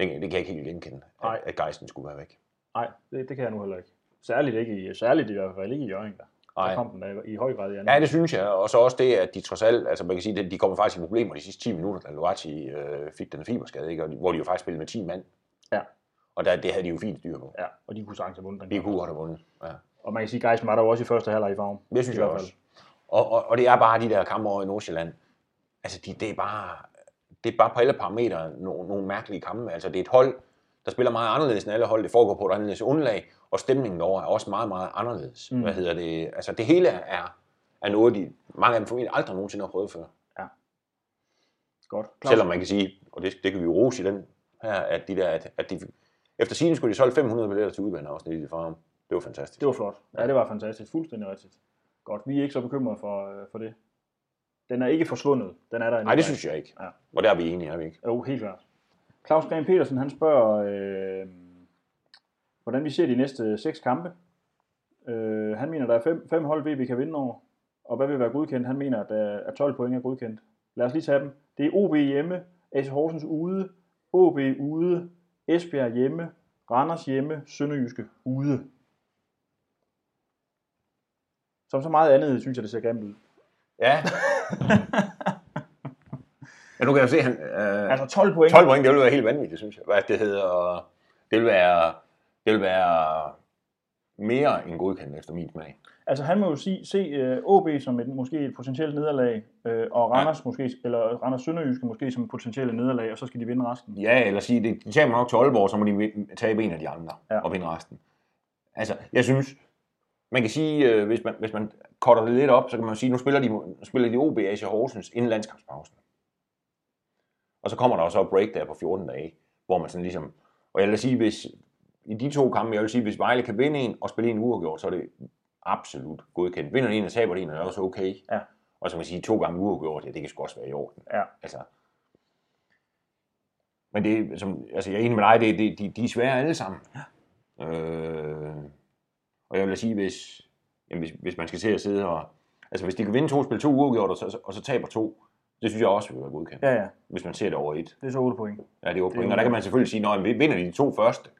det, det kan jeg ikke helt genkende, at, at Geisten skulle være væk. Nej, det, det kan jeg nu heller ikke. Særligt ikke i, særligt i hvert fald ikke i Jørgen. Der, der Nej. kom den der i høj grad i anden. Ja, det synes jeg. Og så også det, at de trods alt, altså man kan sige, at de kommer faktisk i problemer de sidste 10 minutter, da Luati øh, fik den fiberskade, ikke? Og de, hvor de jo faktisk spillede med 10 mand. Ja. Og der, det havde de jo fint styr på. Ja, og de kunne sagtens have vundet den. De kunne godt have vundet. Ja. Og man kan sige, at Geisen var der også i første halvleg i farven. Det synes jeg også. Og, og, og det er bare de der kampe over i Nordsjælland. Altså, de, det, er bare, det er bare på alle parametre nogle, nogle mærkelige kampe. Altså, det er et hold, der spiller meget anderledes end alle hold. Det foregår på et anderledes underlag, og stemningen derovre er også meget, meget anderledes. Mm. Hvad hedder det? Altså, det hele er, er noget, de, mange af dem formentlig aldrig nogensinde har prøvet før. Godt. Claus, Selvom man kan sige, og det, det kan vi jo rose i den her, at, de der, at, at de, efter sigende skulle de solge 500 billetter til udbaneafsnit i farm. Det var fantastisk. Det var flot. Ja, det var fantastisk. Fuldstændig rigtigt. Godt. Vi er ikke så bekymrede for, øh, for det. Den er ikke forsvundet. Den er der. Nej, det synes jeg ikke. Ja. Og der er vi enige, er vi ikke? Jo, helt klart. Claus Graham Petersen, han spørger, øh, hvordan vi ser de næste seks kampe. Øh, han mener, der er fem, fem hold, vi kan vinde over. Og hvad vil være godkendt? Han mener, at, at 12 point er godkendt. Lad os lige tage dem. Det er OB hjemme, AC Horsens ude, OB ude, Esbjerg hjemme, Randers hjemme, Sønderjyske ude. Som så meget andet, synes jeg, det ser grimt ud. Ja. (laughs) Ja, nu kan jeg se, han, øh, Altså 12 point. 12 point, det vil være helt vanvittigt, synes jeg. Hvad det hedder, og det vil være, det vil være mere end godkendt efter min smag. Altså han må jo sige, se uh, OB som et, måske et potentielt nederlag, uh, og Randers ja. måske, eller Randers Sønderjyske måske som et potentielt nederlag, og så skal de vinde resten. Ja, eller sige, det, de tager nok til Aalborg, så må de tabe en af de andre ja. og vinde resten. Altså, jeg synes, man kan sige, øh, hvis, man, hvis man korter det lidt op, så kan man sige, nu spiller de, nu spiller de OB AC Horsens inden landskampspausen. Og så kommer der også et break der på 14 dage, hvor man sådan ligesom, og jeg vil sige, hvis i de to kampe, jeg vil sige, hvis Vejle kan vinde en og spille en uafgjort, så er det absolut godkendt. Vinder en og taber en, er det også okay. Ja. Og så kan man sige, to gange uafgjort, ja, det kan sgu også være i orden. Ja. Altså, men det, som, altså jeg er enig med dig, det, det, de, de er svære alle sammen. Ja. Øh, og jeg vil da sige, hvis, jamen, hvis, hvis man skal se at sidde og... Altså hvis de kan vinde to spil, to uafgjort, og så, og så taber to, det synes jeg også vil være godkendt. Ja, ja, Hvis man ser det over et. det er så 8 point. Ja, det er jo Det er point. jo- Og der kan man selvfølgelig sige, når vi vinder de to første,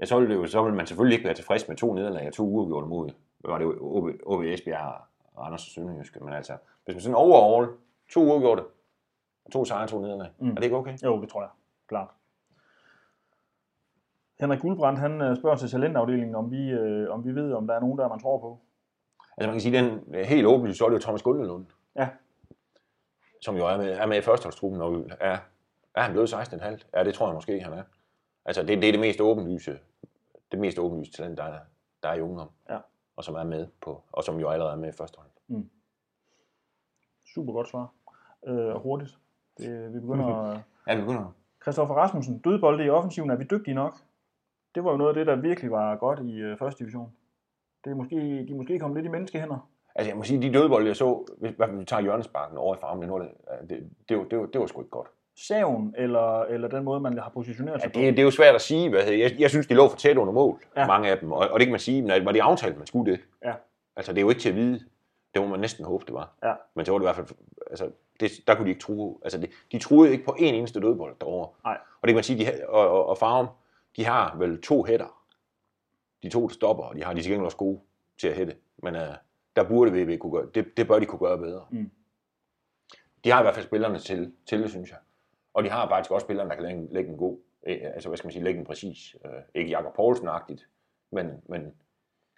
ja, så vil, det jo, så vil man selvfølgelig ikke være tilfreds med to nederlag og to uafgjorte mod, hvad var det, OB, OB Esbjerg og Randers og Sønderjyske. Men altså, hvis man sådan overall, to uafgjorte, to sejre to nederlag, mm. er det ikke okay? Jo, det tror jeg. Klart. Henrik Guldbrandt, han øh, spørger til talentafdelingen, om vi, øh, om vi ved, om der er nogen, der man tror på. Altså man kan sige, den er helt åbenlyst, så er det jo Thomas Gundelund. Ja. Som jo er med, er med i førsteholdstruppen, og er, er han blevet 16,5? Ja, det tror jeg måske, han er. Altså det, det er det mest åbenlyse, det mest åbenlyse talent, der er, der er i ungdom. Ja. Og som er med på, og som jo allerede er med i førstehold. Super godt svar. Øh, hurtigt. Det, vi begynder (laughs) at... Ja, vi begynder. Christoffer Rasmussen, dødbolde i offensiven, er vi dygtige nok? Det var jo noget af det, der virkelig var godt i øh, første division. Det er måske, de er måske kommet lidt i menneskehænder. Altså jeg må sige, de dødbolde, jeg så, hvis, fald, vi tager Jørgensbakken over i farmen, det, det, det, det, var, det, var, det var sgu ikke godt. Saven, eller, eller den måde, man har positioneret Ja, sig det, det er jo svært at sige. Hvad, jeg, jeg synes, de lå for tæt under mål, Ja. ja. mange af dem. Og, og det kan man sige, men var de aftalt, man skulle det? Ja. Altså, det er jo ikke til at vide. Det må man næsten håbe, det var. Ja. Men så var det i hvert fald, altså, det, der kunne de ikke true. Altså, det, de truede ikke på en eneste dødbold derovre. Nej. Og det kan man sige, de, og, og, og Farm, de har vel to hætter. De to, der stopper, og de har de gengæld også gode til at hætte. Men uh, der burde VB kunne gøre, det, det bør de kunne gøre bedre. Mm. De har i hvert fald spillerne til, til det, synes jeg. Og de har faktisk også spillerne, der kan lægge, lægge en god, øh, altså hvad skal man sige, lægge en præcis. Øh, ikke Jakob Poulsen-agtigt, men, men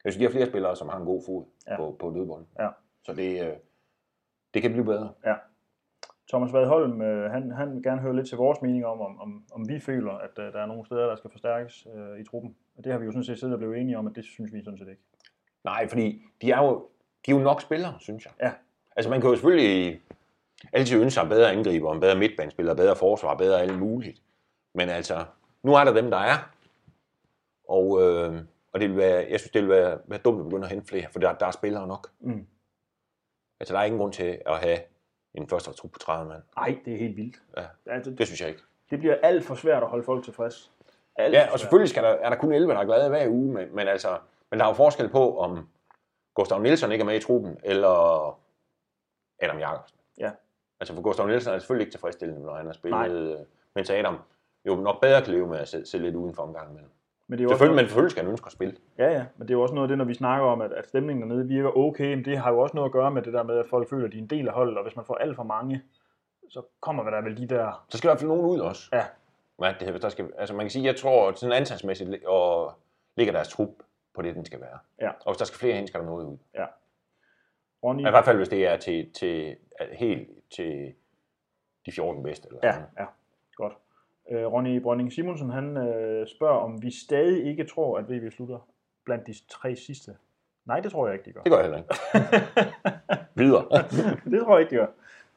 jeg synes, de har flere spillere, som har en god fod Ja. ja. på, på dødbolden. Ja. Så det, øh, det kan blive bedre. Thomas Vadholm, øh, han, han vil gerne høre lidt til vores mening om, om, om, om vi føler, at øh, der er nogle steder, der skal forstærkes øh, i truppen. Og det har vi jo sådan set siddet og blevet enige om, at det synes vi sådan set ikke. Nej, fordi de er jo, de er jo nok spillere, synes jeg. Ja. Altså man kan jo selvfølgelig altid ønske sig bedre angriber, en bedre midtbanespiller, bedre forsvar, bedre alt muligt. Men altså, nu er der dem, der er. Og, øh, og det vil være, jeg synes, det vil være, være dumt at begynde at hente flere, for der, der er spillere nok. Mm. Altså, der er ingen grund til at have en første trup på 30 mand. Nej, det er helt vildt. Ja. Altså, Det synes jeg ikke. det bliver alt for svært at holde folk tilfreds. Alt Ja, og selvfølgelig skal der, er der kun 11, der er glade hver uge, men, men, altså, men der er jo forskel på, om Gustav Nielsen ikke er med i truppen, eller Adam Jacobsen. Ja. Altså for Gustav Nielsen er det selvfølgelig ikke tilfredsstillende, når han har spillet, Nej. øh, mens Adam jo nok bedre kan leve med at se, se lidt uden for en gang imellem. Men det er jo Selvfølgelig, noget, men selvfølgelig skal han ønske at spille. ja, ja, men det er jo også noget af det, når vi snakker om, at, at stemningen dernede virker okay, men det har jo også noget at gøre med det der med, at folk føler, at de er en del af holdet, og hvis man får alt for mange, så kommer der vel de der... Så skal der i hvert fald nogen ud også. Ja, Ja, det, der skal, altså man kan sige, jeg tror, at sådan antalsmæssigt og ligger deres trup på det, den skal være. Ja. Og hvis der skal flere ind, skal der noget ud. Ronny, Ja, I hvert fald, hvis det er til, til, helt til de 14 bedste. Eller Ja, sådan. ja, godt. Øh, Ronny Brønding Simonsen, han øh, spørger, om vi stadig ikke tror, at VB slutter blandt de tre sidste. Nej, det tror jeg ikke, de gør. Det gør jeg heller ikke. (laughs) Videre. det tror jeg ikke, de gør.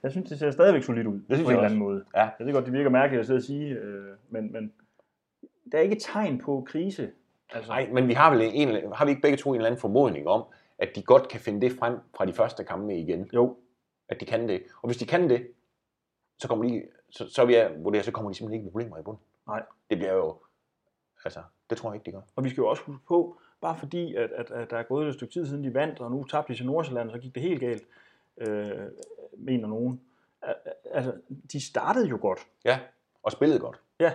Jeg synes, det ser stadigvæk solidt ud, synes på en eller anden måde. Ja. Jeg ved godt, det virker mærkeligt at sidde og sige, øh, men, men der er ikke tegn på krise. Altså, Nej, men vi har vel en, har vi ikke begge to en eller anden formodning om, at de godt kan finde det frem fra de første kampe igen. Jo, At de kan det. Og hvis de kan det, så kommer de, så, så, vil jeg vurdere, så kommer de simpelthen ikke problemer i bunden. Nej. Det bliver jo, altså, det tror jeg ikke, de gør. og vi skal jo også huske på, bare fordi, at, at, at der er gået et stykke tid siden de vandt, og nu tabte de til Nordsjælland, så gik det helt galt, øh, mener nogen. Al- Altså, de startede jo godt. Ja, og spillede godt. Ja,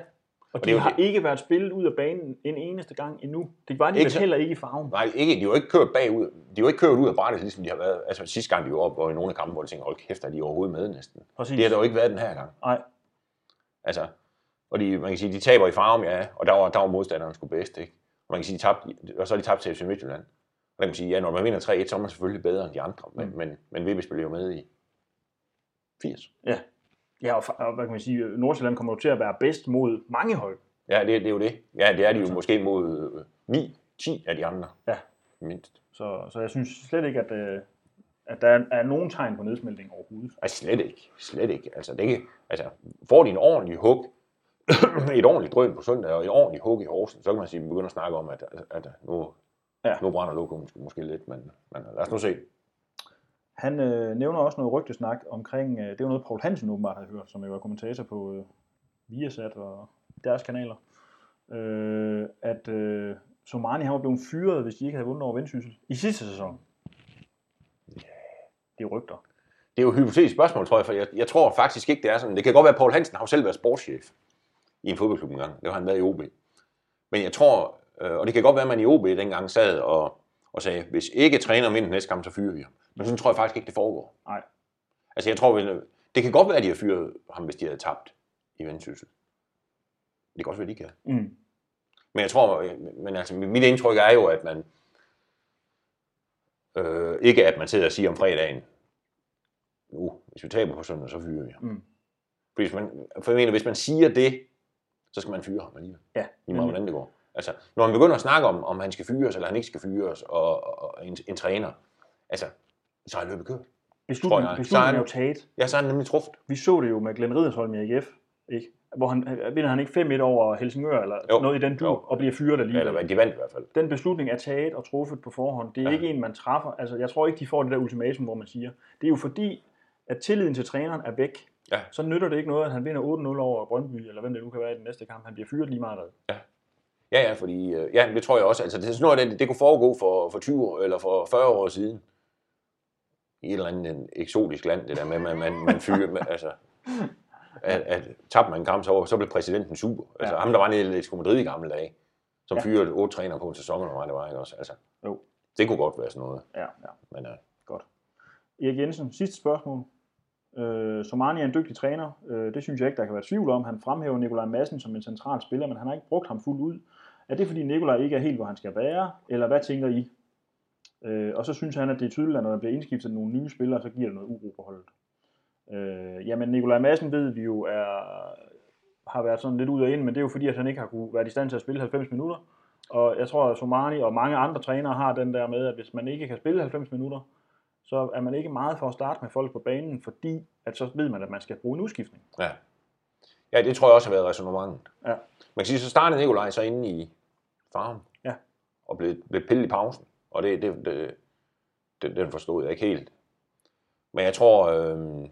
Og det de jo har det. ikke været spillet ud af banen en eneste gang endnu. Det var de Ikke så- heller ikke i farven. Nej, ikke, de har jo ikke kørt bagud. De har jo ikke kørt ud af brættet, ligesom de har været. Altså sidste gang, de var oppe og i nogle af kampe, hvor de tænkte, hold kæft, er de overhovedet med næsten. Præcis. Det har der jo ikke været den her gang. Nej, Altså, og de, man kan sige, de taber i farven, ja, og der var, der var modstanderen sgu bedst, ikke? Og man kan sige, de tabte, og så har de tabt til FC Midtjylland. Og der kan man sige, ja, når man vinder 3-1, så er man selvfølgelig bedre end de andre, men, Mm. men, men VB spiller jo med i 80. ja. Ja, og, og hvad kan man sige, Nordsjælland kommer jo til at være bedst mod mange hold. Ja, det, det er jo det. Ja, det er de jo Altså. måske mod øh, 9, 10 af de andre. Ja. Mindst. Så, så jeg synes slet ikke, at, øh, at der er, er nogen tegn på nedsmeltning overhovedet. Ej, slet ikke. Slet ikke. Altså, det ikke, altså, får de en ordentlig hug, (clears throat) et ordentligt drøn på søndag, og et ordentligt hug i Horsens, så kan man sige, at vi begynder at snakke om, at, at, nu, Ja. nu brænder lokum måske, lidt, men, men lad os nu se. Han øh, nævner også noget rygtesnak omkring, øh, det var noget, Paul Hansen åbenbart har hørt, som jo er kommentator på øh, Viasat og deres kanaler, øh, at øh, Somani han var blevet fyret, hvis de ikke havde vundet over Vendsyssel i sidste sæson. Det er rygter. Det er jo et hypotetisk spørgsmål, tror jeg, for jeg, jeg tror faktisk ikke, det er sådan. Det kan godt være, at Paul Hansen har jo selv været sportschef i en fodboldklub engang. Det har han været i OB. Men jeg tror, øh, og det kan godt være, at man i OB dengang sad og, og sagde, hvis ikke træner vinder næste kamp, så fyrer vi ham. Men sådan tror jeg faktisk ikke, det foregår. Nej. Altså jeg tror, det kan godt være, at de har fyret ham, hvis de havde tabt i Vendsyssel. Det kan også være, de kan. Mm. Men jeg tror, øh, men altså, mit indtryk er jo, at man øh, ikke at man sidder og siger om fredagen, nu, hvis vi taber på søndag, så fyrer vi ham. Mm. Fordi hvis man, for jeg mener, hvis man siger det, så skal man fyre ham alligevel. Ja, Lige meget, hvordan det går. Altså, når man begynder at snakke om, om han skal fyres, eller han ikke skal fyres, og, og, og en, en, træner, altså, så er løbet kørt. Beslutningen, beslutningen er jo taget. Ja, så er han nemlig truffet. Vi så det jo med Glenn Riddersholm i AGF, ikke? Hvor han, øh, vinder han ikke 5-1 over Helsingør, eller jo. Noget i den Jo. og bliver fyret alligevel. Eller de vandt i hvert fald. den beslutning er taget og truffet på forhånd. Det er ja. Ja. ikke en, man træffer. Altså, jeg tror ikke, de får det der ultimatum, hvor man siger, det er jo fordi, at tilliden til træneren er væk. Ja. Så nytter det ikke noget, at han vinder 8-0 over Brøndby, eller hvem det nu kan være i den næste kamp. Han bliver fyret lige meget. hvad. Ja, ja, fordi, øh, ja, det tror jeg også. Altså, det sådan noget, det, det kunne foregå for, for 20 år, eller for 40 år siden. I et eller andet en eksotisk land, det der med, man, man, man fyrer, med, altså, at, at tabte man en kamp, så, så blev præsidenten super. Altså, Ja. ham, der var nede i Atletico Madrid i gamle dage, som Ja. fyrede otte træner på en sæson, eller hvad det var, ikke også? Altså, Jo. det kunne godt være sådan noget, Ja, ja. men øh, Godt. Erik Jensen, sidste spørgsmål. Øh, Somani er en dygtig træner. Øh, det synes jeg ikke, der kan være tvivl om. Han fremhæver Nikolaj Madsen som en central spiller, men han har ikke brugt ham fuldt ud. Er det fordi Nikolaj ikke er helt, hvor han skal være? Eller hvad tænker I? Øh, og så synes han, at det er tydeligt, at når der bliver indskiftet nogle nye spillere, så giver det noget uro på holdet. Øh, jamen, Nikolaj Madsen ved vi jo er, har været sådan lidt ud og ind, men det er jo fordi, at han ikke har kunne været i stand til at spille 90 minutter. Og jeg tror, at Somani og mange andre trænere har den der med, at hvis man ikke kan spille 90 minutter, så er man ikke meget for at starte med folk på banen, fordi at så ved man, at man skal bruge en udskiftning. ja. Ja, det tror jeg også har været resonemanget. Ja. Man kan sige, så startede Nikolaj så inde i farven. Ja. Og blev, blev pillet i pausen. Og det, det, det, det, den forstod jeg ikke helt. Men jeg tror, øh,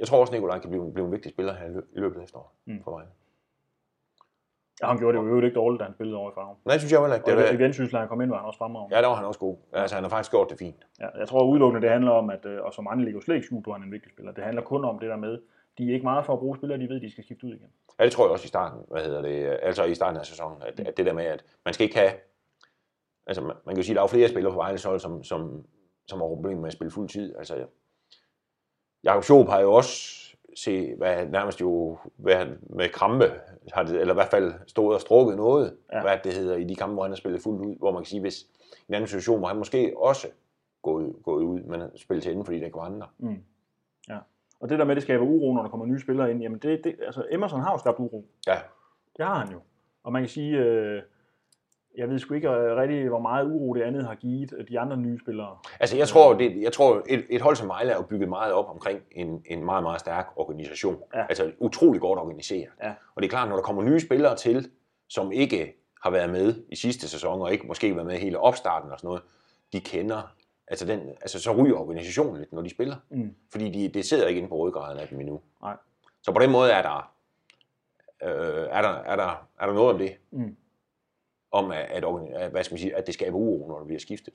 jeg tror også, Nikolaj kan blive, blive en vigtig spiller her i lø- i løbet af efteråret Mm. for mig. Ja, han gjorde det jo ikke dårligt, da han spillede over i farven. Nej, det synes jeg heller ikke. Og Det i var, Vendsyssel, han kom ind, var han også fremragende. ja, der var han også god. Altså, han har faktisk gjort det fint. Ja, jeg tror udelukkende, det handler om, at, øh, og som andre ligger slet ikke skjult, er en vigtig spiller. Det handler kun om det der med, de er ikke meget for at bruge spillere, de ved, de skal skifte ud igen. Ja, det tror jeg også i starten, hvad hedder det, altså i starten af sæsonen, at, at det der med, at man skal ikke have, altså man, man kan jo sige, at der er flere spillere på Vejles hold, som, som, som har problemer med at spille fuld tid. Altså, Jakob Schoop har jo også se, hvad nærmest jo hvad, med krampe, har det, eller i hvert fald stået og strukket noget, Ja. hvad det hedder, i de kampe, hvor han har spillet fuldt ud, hvor man kan sige, hvis i en anden situation, hvor han måske også gået, gået ud, men spillet til enden, fordi der var andre. Mm. Ja. Og det der med, at det skaber uro, når der kommer nye spillere ind, jamen det, det altså Emerson har jo skabt uro. Ja, Det har han jo. Og man kan sige, øh, jeg ved sgu ikke øh, rigtig, hvor meget uro det andet har givet øh, de andre nye spillere. Altså, jeg tror, det, jeg tror et, et hold som Vejle er jo bygget meget op omkring en, en meget, meget stærk organisation. Ja. Altså, utrolig godt organiseret. Ja. Og det er klart, når der kommer nye spillere til, som ikke har været med i sidste sæson, og ikke måske været med hele opstarten og sådan noget, de kender, altså, den, altså så ryger organisationen lidt, når de spiller. Mm. Fordi de, det sidder ikke inde på rødgraden af dem endnu. Nej. Så på den måde er der, øh, er der, er der, er der noget om det. Mm. Om at, at, hvad skal man sige, at det skaber uro, når det bliver skiftet.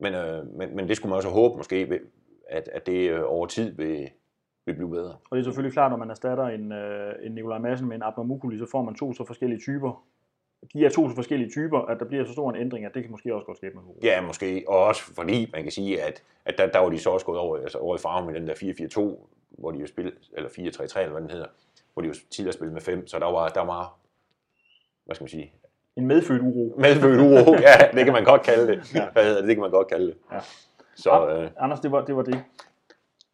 Men, øh, men, men det skulle man også håbe måske, at, at det øh, over tid vil, vil blive bedre. Og det er selvfølgelig klart, når man erstatter en, øh, en Nikolaj Madsen med en Abner Mukuli, så får man to så forskellige typer. De er to så forskellige typer, at der bliver så stor en ændring, at det kan måske også godt skabe noget uro. Ja, måske. Og også fordi, man kan sige, at, at der, der var de så også gået over, altså over i farven med den der 4-4-2, hvor de jo spillede, eller 4-3-3, eller hvad den hedder, hvor de jo tidligere spillede med 5, så der var, der var hvad skal man sige, En medfødt uro. (laughs) medfødt uro. ja, det kan man godt kalde det. Ja. Hvad hedder det? Det kan man godt kalde det. Ja. Så øh, Anders, det var det. Var det.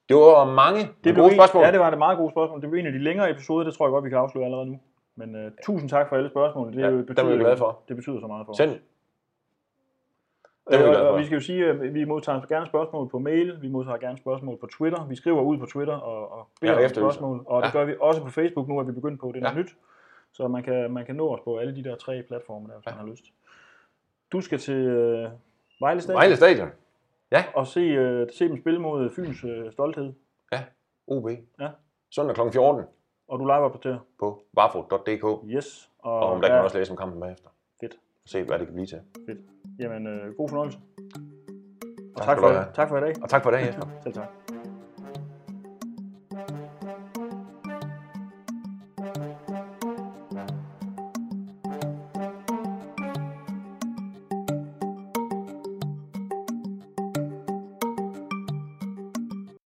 det var mange det det gode en- spørgsmål. Ja, det var et meget gode spørgsmål. Det blev en af de længere episoder, det tror jeg godt, vi kan afsløre allerede nu. Men uh, tusind tak for alle spørgsmål. Det, Ja, jo- dem er vi glade for. Det betyder så meget for os. Send. Det er Øh, og, og vi skal jo sige, at vi modtager gerne spørgsmål på mail, vi modtager gerne spørgsmål på Twitter. Vi skriver ud på Twitter og, og beder Ja, om spørgsmål. Og det Ja. gør vi også på Facebook nu, er vi begyndt på. Det er Ja. nyt. Så man kan, man kan nå os på alle de der tre platforme, der, hvis Ja. man har lyst. Du skal til øh, Vejle Stadion Vejle Stadion. og se, øh, se dem spille mod Fyns øh, stolthed. OB. Ja. Søndag kl. 14 Og du live opdaterer. på varfo.dk. Yes. Og om der kan ja, man også læse om kampen bagefter. Fedt. Se, hvad det kan blive til. Jamen, øh, god fornøjelse. Og Tak tak for, tak for i dag. Og tak for i dag, Jesper. Selv tak.